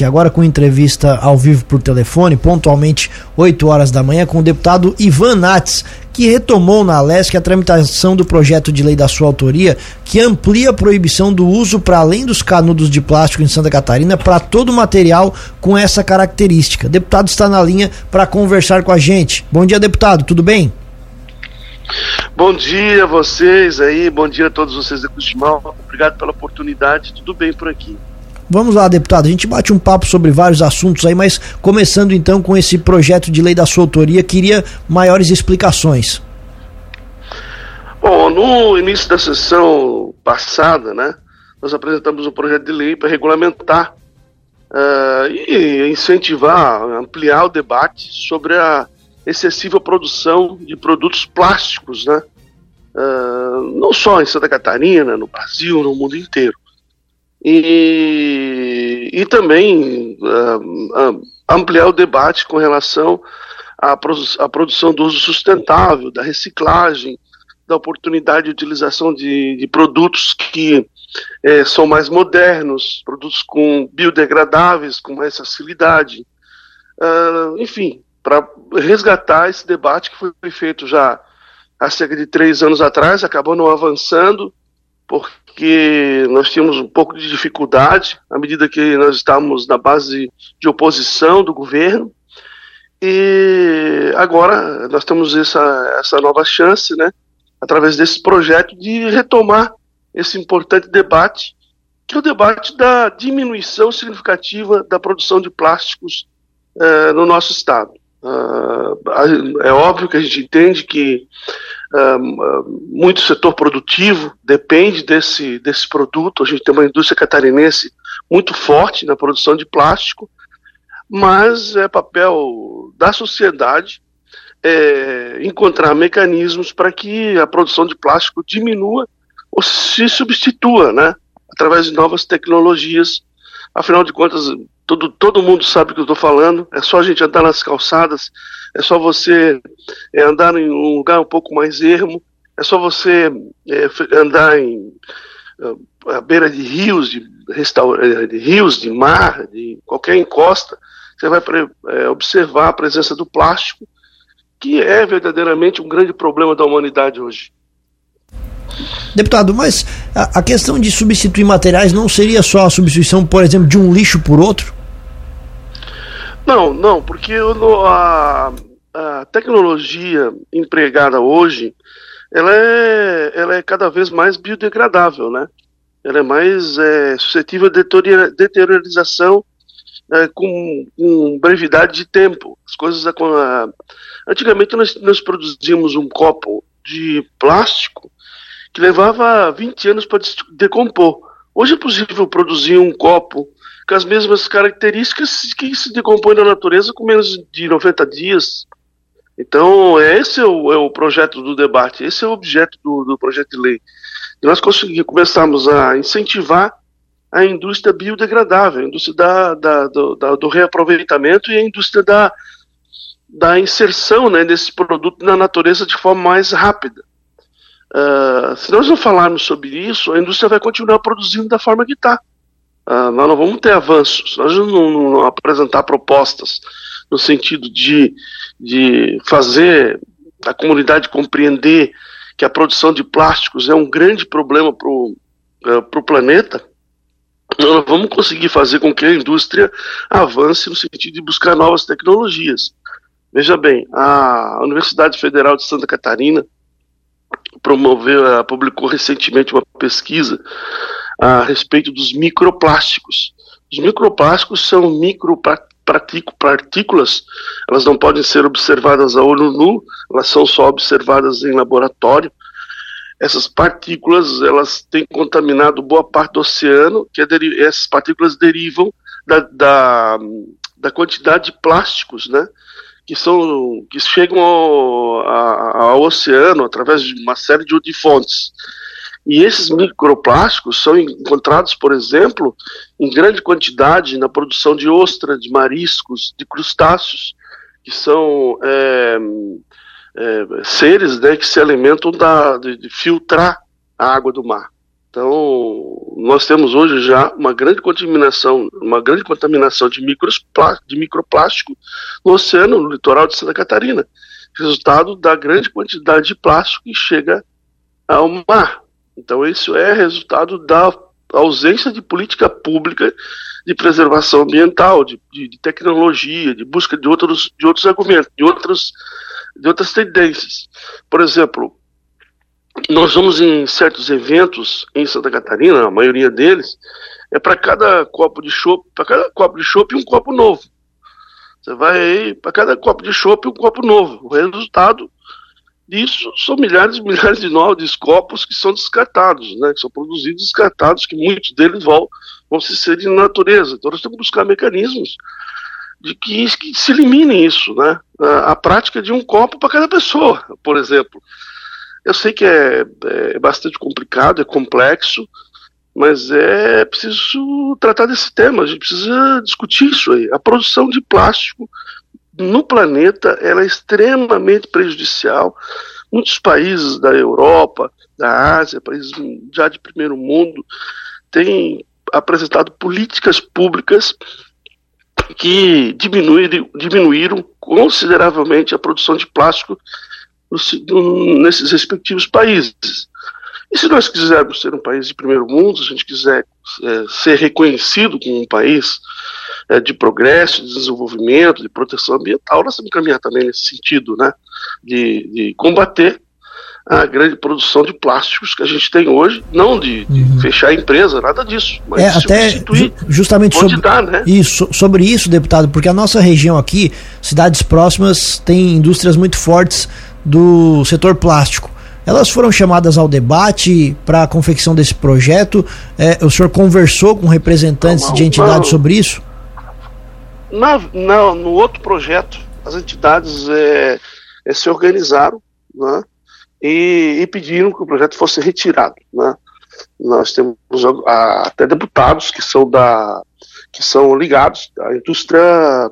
E agora com entrevista ao vivo por telefone, pontualmente 8 horas da manhã, com o deputado Ivan Nats, que retomou na Alesc a tramitação do projeto de lei da sua autoria, que amplia a proibição do uso para além dos canudos de plástico em Santa Catarina para todo material com essa característica. O deputado está na linha para conversar com a gente. Bom dia, deputado, tudo bem? Bom dia a vocês aí, bom dia a todos vocês da Custimão. Obrigado pela oportunidade, tudo bem por aqui. Vamos lá, deputado. A gente bate um papo sobre vários assuntos aí, mas começando então com esse projeto de lei da sua autoria, queria maiores explicações. Bom, no início da sessão passada, né, nós apresentamos um projeto de lei para regulamentar uh, e incentivar, ampliar o debate sobre a excessiva produção de produtos plásticos, né, uh, não só em Santa Catarina, no Brasil, no mundo inteiro e, e também uh, ampliar o debate com relação à, produ à, produção do uso sustentável, da reciclagem, da oportunidade de utilização de, de produtos que eh, são mais modernos, produtos com biodegradáveis, com mais facilidade. Uh, enfim, para resgatar esse debate que foi feito já há cerca de três anos atrás, acabou não avançando, porque nós tínhamos um pouco de dificuldade à medida que nós estávamos na base de oposição do governo. E agora nós temos essa, essa nova chance, né, através desse projeto, de retomar esse importante debate, que é o debate da diminuição significativa da produção de plásticos uh, no nosso estado. Uh, é óbvio que a gente entende que muito setor produtivo depende desse, desse produto. A gente tem uma indústria catarinense muito forte na produção de plástico, mas é papel da sociedade é, encontrar mecanismos para que a produção de plástico diminua ou se substitua, né, através de novas tecnologias. Afinal de contas, todo, todo mundo sabe o que eu estou falando, é só a gente andar nas calçadas, é só você é, andar em um lugar um pouco mais ermo, é só você é, andar em é, à beira de rios, de, de rios, de mar, de qualquer encosta, você vai é, observar a presença do plástico, que é verdadeiramente um grande problema da humanidade hoje. Deputado, mas a, questão de substituir materiais não seria só a substituição, por exemplo, de um lixo por outro? Não, não, porque a, a tecnologia empregada hoje, ela é, ela é cada vez mais biodegradável, né? Ela é mais é, suscetível a deteriorização é, com, com, brevidade de tempo. As coisas a, antigamente nós, nós produzíamos um copo de plástico que levava 20 anos para decompor. Hoje é possível produzir um copo com as mesmas características que se decompõe na natureza com menos de 90 dias. Então, esse é o, é o projeto do debate, esse é o objeto do, do projeto de lei. E nós conseguimos, começamos a incentivar a indústria biodegradável, a indústria da, da, do, da, do, reaproveitamento e a indústria da, da inserção né, desse produto na natureza de forma mais rápida. Uh, se nós não falarmos sobre isso, a indústria vai continuar produzindo da forma que está. Nós não vamos ter avanços, nós não, não, apresentar propostas no sentido de, de fazer a comunidade compreender que a produção de plásticos é um grande problema para o uh, planeta, nós vamos conseguir fazer com que a indústria avance no sentido de buscar novas tecnologias. Veja bem, a Universidade Federal de Santa Catarina promoveu, publicou recentemente uma pesquisa a respeito dos microplásticos. Os microplásticos são micropartículas, elas não podem ser observadas a olho nu, elas são só observadas em laboratório. Essas partículas, elas têm contaminado boa parte do oceano, que é essas partículas derivam da, da, da quantidade de plásticos, né? Que são que chegam ao, ao, oceano através de uma série de, de fontes. E esses microplásticos são encontrados, por exemplo, em grande quantidade na produção de ostra, de mariscos, de crustáceos, que são é, é, seres né, que se alimentam da, de, de, filtrar a água do mar. Então, nós temos hoje já uma grande contaminação, uma grande contaminação de, de microplástico no oceano, no litoral de Santa Catarina, resultado da grande quantidade de plástico que chega ao mar. Então, isso é resultado da ausência de política pública de preservação ambiental, de, de, de tecnologia, de busca de outros, de outros argumentos, de outras, de outras tendências. Por exemplo, nós vamos em certos eventos em Santa Catarina, a maioria deles, é para cada copo de chopp, para cada copo de chopp um copo novo. Você vai aí, para cada copo de chopp um copo novo. O resultado disso são milhares e milhares de novos copos que são descartados, né, que são produzidos descartados, que muitos deles vão, vão se ser de natureza. Então nós temos que buscar mecanismos de que, que se elimine isso, né? A, a prática de um copo para cada pessoa, por exemplo. Eu sei que é, é bastante complicado, é complexo, mas é preciso tratar desse tema, a gente precisa discutir isso aí. A produção de plástico no planeta ela é extremamente prejudicial. Muitos países da Europa, da Ásia, países já de primeiro mundo, têm apresentado políticas públicas que diminuíram, diminuíram consideravelmente a produção de plástico nesses respectivos países. E se nós quisermos ser um país de primeiro mundo, se a gente quiser é, ser reconhecido como um país é, de progresso, de desenvolvimento, de proteção ambiental, nós temos que caminhar também nesse sentido, né, de, de combater a grande produção de plásticos que a gente tem hoje, não de, de uhum. fechar a empresa, nada disso, mas é, até ju justamente sobre, dá, né? isso, sobre isso, deputado, porque a nossa região aqui, cidades próximas, tem indústrias muito fortes do setor plástico. Elas foram chamadas ao debate para a confecção desse projeto. É, o senhor conversou com representantes não, não, de entidades não, sobre isso? Na, na, no outro projeto, as entidades é, é, se organizaram né, e, e, pediram que o projeto fosse retirado. Né. Nós temos a, até deputados que são, da, que são ligados à indústria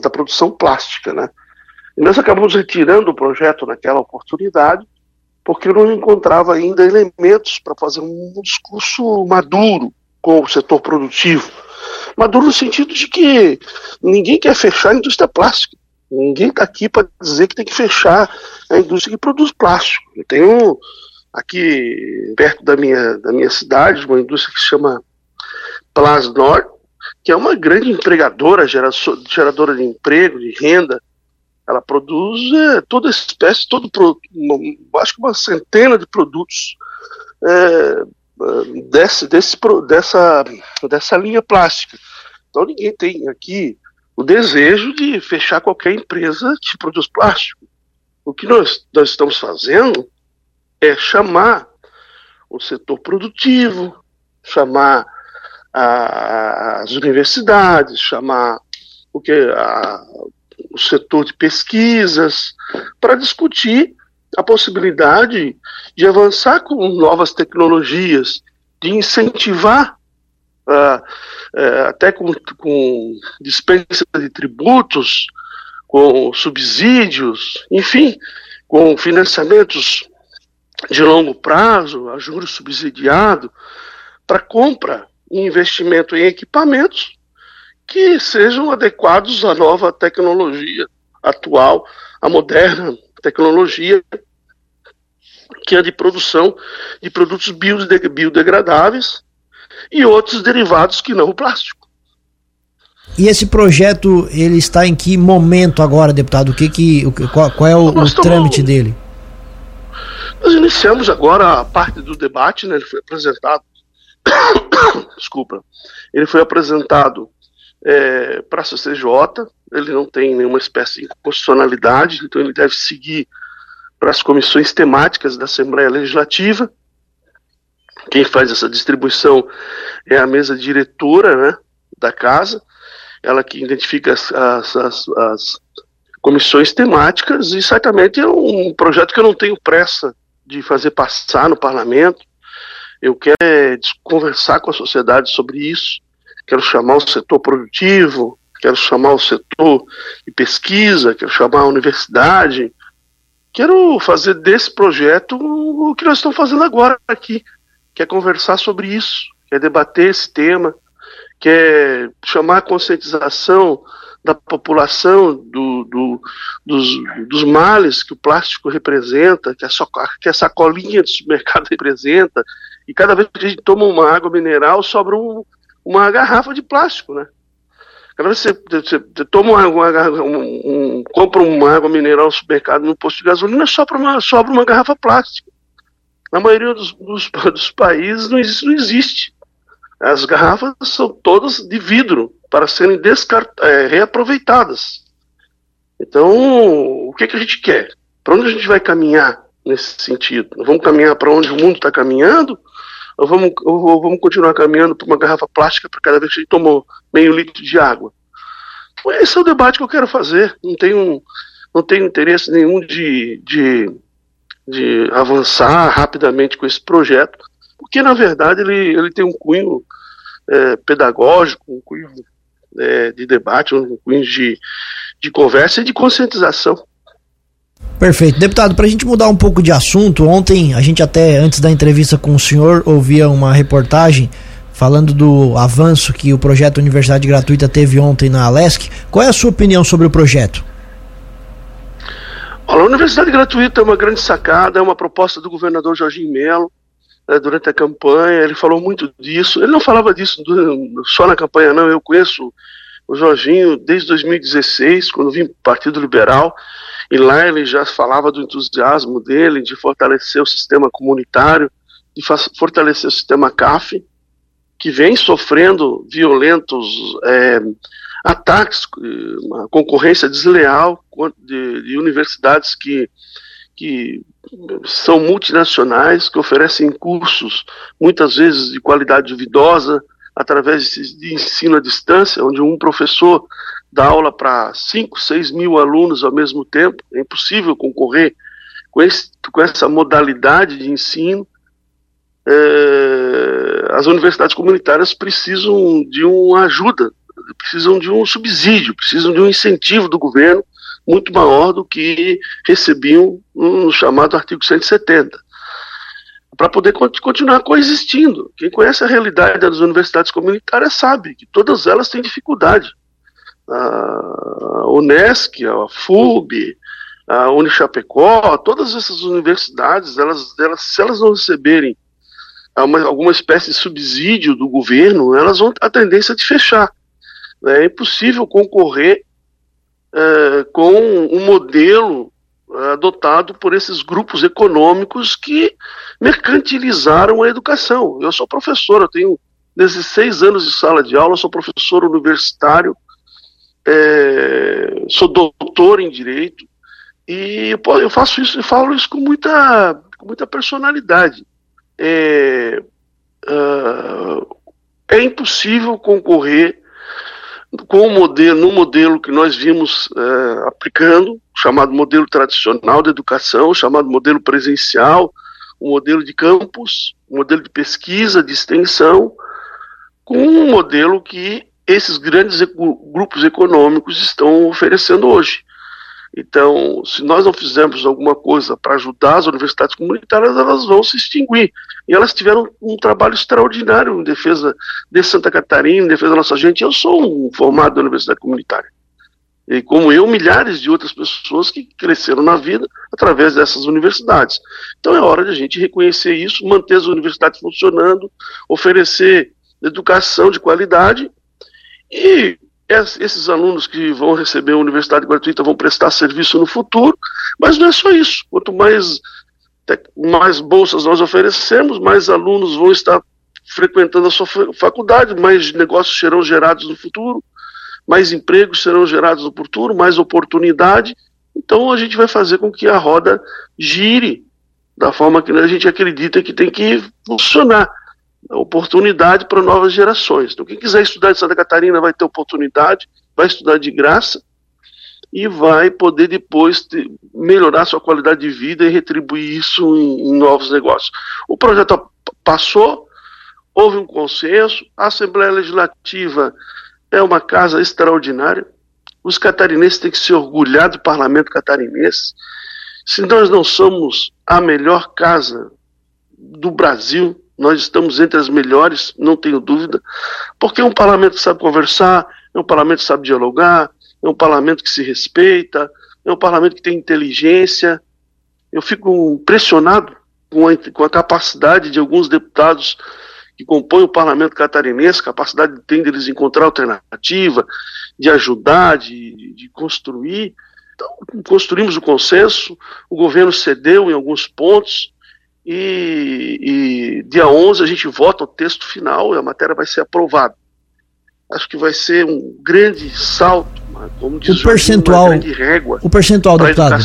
da produção plástica. Né. E nós acabamos retirando o projeto naquela oportunidade, porque eu não encontrava ainda elementos para fazer um discurso maduro com o setor produtivo. Maduro no sentido de que ninguém quer fechar a indústria plástica. Ninguém está aqui para dizer que tem que fechar a indústria que produz plástico. Eu tenho aqui perto da minha, da minha cidade uma indústria que se chama Plasnor, que é uma grande empregadora, geradora de emprego, de renda, ela produz é, toda espécie, todo acho que uma centena de produtos é, desse, desse, dessa, dessa linha plástica. Então ninguém tem aqui o desejo de fechar qualquer empresa que produz plástico. O que nós, nós estamos fazendo é chamar o setor produtivo, chamar a, as universidades, chamar o que a, o setor de pesquisas, para discutir a possibilidade de avançar com novas tecnologias, de incentivar, uh, uh, até com, com dispensa de tributos, com subsídios, enfim, com financiamentos de longo prazo, a juros subsidiado, para compra e investimento em equipamentos que sejam adequados à nova tecnologia atual, à moderna tecnologia que é de produção de produtos biodegradáveis e outros derivados que não o plástico. E esse projeto ele está em que momento agora, deputado? O que que qual, qual é o, o trâmite dele? Nós iniciamos agora a parte do debate, né? Ele foi apresentado. Desculpa. Ele foi apresentado é, para a CCJ, ele não tem nenhuma espécie de constitucionalidade, então ele deve seguir para as comissões temáticas da Assembleia Legislativa. Quem faz essa distribuição é a mesa diretora né, da casa, ela que identifica as, as, as, as comissões temáticas, e certamente é um projeto que eu não tenho pressa de fazer passar no parlamento. Eu quero é, conversar com a sociedade sobre isso, quero chamar o setor produtivo, quero chamar o setor de pesquisa, quero chamar a universidade, quero fazer desse projeto o que nós estamos fazendo agora aqui, quer conversar sobre isso, quer debater esse tema, quer chamar a conscientização da população do, do, dos, dos, males que o plástico representa, que que a sacolinha de supermercado representa, e cada vez que a gente toma uma água mineral, sobra um, uma garrafa de plástico, né? Cada vez que você, você, você toma uma, uma, um, um, compra uma água mineral no supermercado, no posto de gasolina, sobra uma, sobra uma garrafa plástica. Na maioria dos, dos, dos países não, isso não existe. As garrafas são todas de vidro para serem é, reaproveitadas. Então, o que, que a gente quer? Para onde a gente vai caminhar nesse sentido? Vamos caminhar para onde o mundo está caminhando? Vamos, vamos continuar caminhando para uma garrafa plástica para cada vez que a gente tomou meio litro de água? Esse é o debate que eu quero fazer. Não tenho, não tenho interesse nenhum de, de, de avançar rapidamente com esse projeto, porque na verdade ele, ele tem um cunho é, pedagógico, um cunho é, de debate, um cunho de, de conversa e de conscientização. Perfeito. Deputado, para a gente mudar um pouco de assunto, ontem a gente até antes da entrevista com o senhor ouvia uma reportagem falando do avanço que o projeto Universidade Gratuita teve ontem na Alesc. Qual é a sua opinião sobre o projeto? Olha, a Universidade Gratuita é uma grande sacada, é uma proposta do governador Jorginho Melo né, durante a campanha, ele falou muito disso. Ele não falava disso só na campanha, não. Eu conheço o Jorginho desde 2016, quando vim para o Partido Liberal, e lá ele já falava do entusiasmo dele de fortalecer o sistema comunitário, de fortalecer o sistema CAF, que vem sofrendo violentos é, ataques, uma concorrência desleal de, de universidades que, que são multinacionais que oferecem cursos, muitas vezes de qualidade duvidosa, através de ensino à distância, onde um professor dá aula para 5, 6 mil alunos ao mesmo tempo. É impossível concorrer com, esse, com essa modalidade de ensino. É, as universidades comunitárias precisam de uma ajuda, precisam de um subsídio, precisam de um incentivo do governo muito maior do que recebiam no chamado artigo 170, para poder continuar coexistindo. Quem conhece a realidade das universidades comunitárias sabe que todas elas têm dificuldade. A Unesc, a FUB, a Unichapecó, todas essas universidades, elas, elas, se elas não receberem uma, alguma espécie de subsídio do governo, elas vão a tendência de fechar. É impossível concorrer é, com um modelo é, adotado por esses grupos econômicos que mercantilizaram a educação. Eu sou professor, eu tenho 16 anos de sala de aula, sou professor universitário, é, sou doutor em direito e eu faço isso, eu falo isso com muita, com muita personalidade. É, uh, é impossível concorrer com o modelo, no modelo que nós vimos é, aplicando, chamado modelo tradicional de educação, chamado modelo presencial, o modelo de campus, o modelo de pesquisa, de extensão, com um modelo que esses grandes grupos econômicos estão oferecendo hoje. Então, se nós não fizermos alguma coisa para ajudar as universidades comunitárias, elas vão se extinguir. E elas tiveram um trabalho extraordinário em defesa de Santa Catarina, em defesa da nossa gente. Eu sou um formado da universidade comunitária. E como eu, milhares de outras pessoas que cresceram na vida através dessas universidades. Então é hora de a gente reconhecer isso, manter as universidades funcionando, oferecer educação de qualidade e esses alunos que vão receber a universidade gratuita vão prestar serviço no futuro, mas não é só isso. Quanto mais, mais bolsas nós oferecemos, mais alunos vão estar frequentando a sua faculdade, mais negócios serão gerados no futuro, mais empregos serão gerados no futuro, mais oportunidade. Então a gente vai fazer com que a roda gire da forma que a gente acredita que tem que funcionar oportunidade para novas gerações. Então, quem quiser estudar em Santa Catarina vai ter oportunidade, vai estudar de graça e vai poder depois ter, melhorar sua qualidade de vida e retribuir isso em, em novos negócios. O projeto passou, houve um consenso, a Assembleia Legislativa é uma casa extraordinária. Os catarinenses têm que se orgulhar do parlamento catarinense. Se nós não somos a melhor casa do Brasil, nós estamos entre as melhores, não tenho dúvida, porque é um parlamento sabe conversar, é um parlamento que sabe dialogar, é um parlamento que se respeita, é um parlamento que tem inteligência. Eu fico impressionado com a, com a capacidade de alguns deputados que compõem o parlamento catarinense, capacidade de tem deles encontrar alternativa, de ajudar, de, de construir. Então, construímos o consenso, o governo cedeu em alguns pontos, e, e, dia 11 a gente vota o texto final e a matéria vai ser aprovada. Acho que vai ser um grande salto, como diz o percentual, uma régua o percentual, deputado,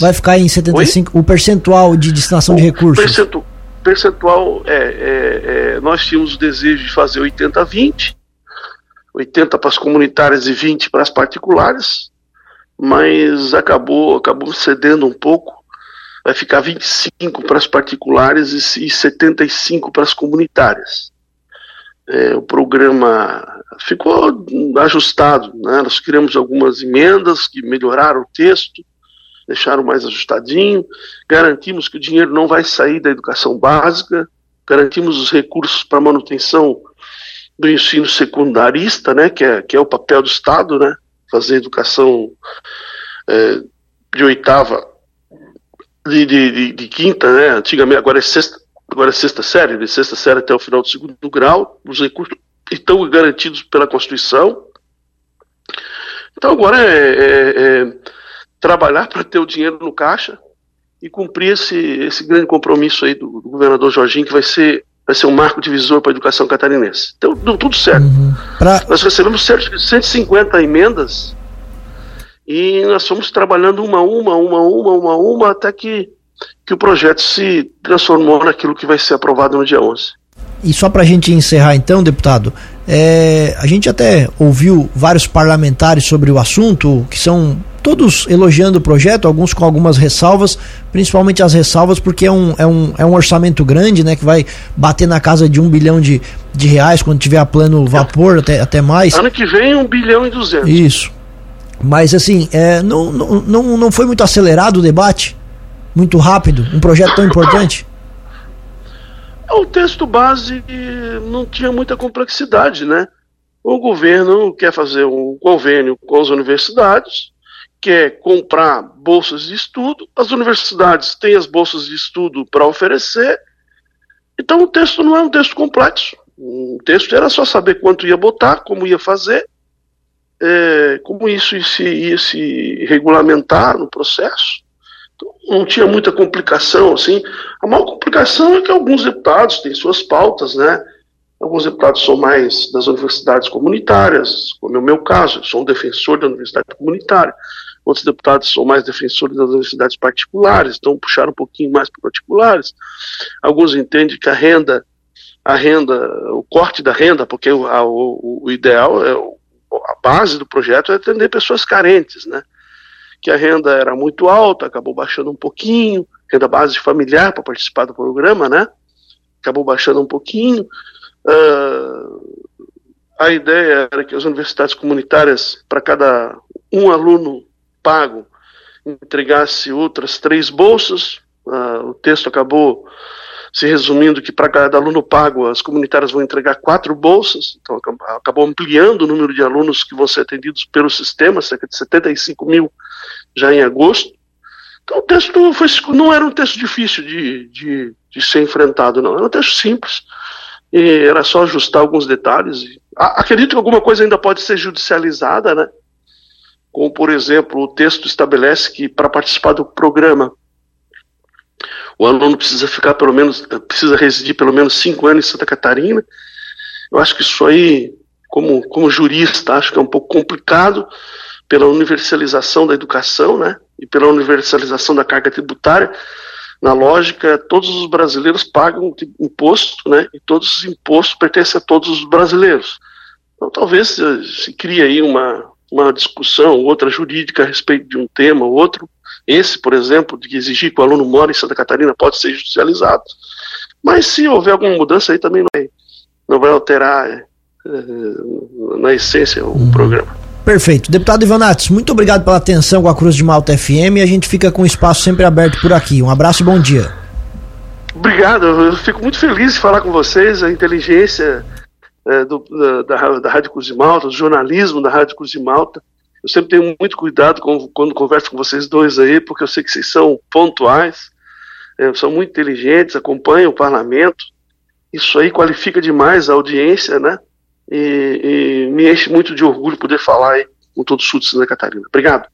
vai ficar em 75, Oi? o percentual de destinação o de recursos. Percentual, percentual é, é, é, nós tínhamos o desejo de fazer 80-20, 80 para as comunitárias e 20 para as particulares, mas acabou, acabou cedendo um pouco vai ficar 25 para as particulares e 75 para as comunitárias. É, o programa ficou ajustado, né? nós criamos algumas emendas que melhoraram o texto, deixaram mais ajustadinho, garantimos que o dinheiro não vai sair da educação básica, garantimos os recursos para manutenção do ensino secundarista, né, que é, que é o papel do Estado, né, fazer educação é, de oitava de, de, de, quinta, né? Antigamente, agora é sexta, agora é sexta série, de sexta série até o final do segundo grau, os recursos estão garantidos pela Constituição. Então agora é, é, é trabalhar para ter o dinheiro no caixa e cumprir esse, esse grande compromisso aí do, do governador Jorginho, que vai ser vai ser um marco divisor para a educação catarinense. Então, deu tudo certo. Uhum. Pra... Nós recebemos cerca de 150 emendas e nós fomos trabalhando uma, uma, uma, uma, uma, uma, até que, que o projeto se transformou naquilo que vai ser aprovado no dia 11. E só para a gente encerrar então, deputado, é, a gente até ouviu vários parlamentares sobre o assunto, que são todos elogiando o projeto, alguns com algumas ressalvas, principalmente as ressalvas porque é um, é um, é um orçamento grande, né, que vai bater na casa de um bilhão de, de reais quando tiver a plano vapor, até, até mais. Ano que vem, um bilhão e duzentos. Isso. Mas assim, é, não, não, não foi muito acelerado o debate? Muito rápido? Um projeto tão importante? O texto base não tinha muita complexidade, né? O governo quer fazer um convênio com as universidades, quer comprar bolsas de estudo, as universidades têm as bolsas de estudo para oferecer, então o texto não é um texto complexo. O texto era só saber quanto ia botar, como ia fazer, é, como isso ia se, ia se regulamentar no processo. Então, não tinha muita complicação, assim. A maior complicação é que alguns deputados têm suas pautas, né? Alguns deputados são mais das universidades comunitárias, como é o meu caso, eu sou um defensor da universidade comunitária. Outros deputados são mais defensores das universidades particulares, então puxaram um pouquinho mais para particulares. Alguns entendem que a renda, a renda, o corte da renda, porque o, a, o, o ideal é o a base do projeto é atender pessoas carentes, né? Que a renda era muito alta, acabou baixando um pouquinho, renda base familiar para participar do programa, né? Acabou baixando um pouquinho. Uh, a ideia era que as universidades comunitárias, para cada um aluno pago, entregasse outras três bolsas. Uh, o texto acabou se resumindo que para cada aluno pago, as comunitárias vão entregar quatro bolsas, então acabou ampliando o número de alunos que vão ser atendidos pelo sistema, cerca de 75 mil já em agosto. Então o texto foi, não era um texto difícil de, de, de ser enfrentado, não, era um texto simples, era só ajustar alguns detalhes. Acredito que alguma coisa ainda pode ser judicializada, né? Como, por exemplo, o texto estabelece que para participar do programa o aluno precisa ficar pelo menos, precisa residir pelo menos cinco anos em Santa Catarina. Eu acho que isso aí, como, como jurista, acho que é um pouco complicado pela universalização da educação, né? E pela universalização da carga tributária. Na lógica, todos os brasileiros pagam imposto, né? E todos os impostos pertencem a todos os brasileiros. Então, talvez se crie aí uma, uma discussão, outra jurídica a respeito de um tema ou outro, esse, por exemplo, de exigir que o aluno mora em Santa Catarina pode ser judicializado. Mas se houver alguma mudança aí também não vai, não vai alterar é, na essência o uhum. programa. Perfeito. Deputado Ivanates, muito obrigado pela atenção com a Cruz de Malta FM. A gente fica com o espaço sempre aberto por aqui. Um abraço e bom dia. Obrigado, eu fico muito feliz de falar com vocês, a inteligência é, do, da, da, Rádio Cruz de Malta, o jornalismo da Rádio Cruz de Malta. Eu sempre tenho muito cuidado com, quando converso com vocês dois aí, porque eu sei que vocês são pontuais, é, são muito inteligentes, acompanham o parlamento. Isso aí qualifica demais a audiência, né? E, e me enche muito de orgulho poder falar aí com todo o sul de Santa Catarina. Obrigado.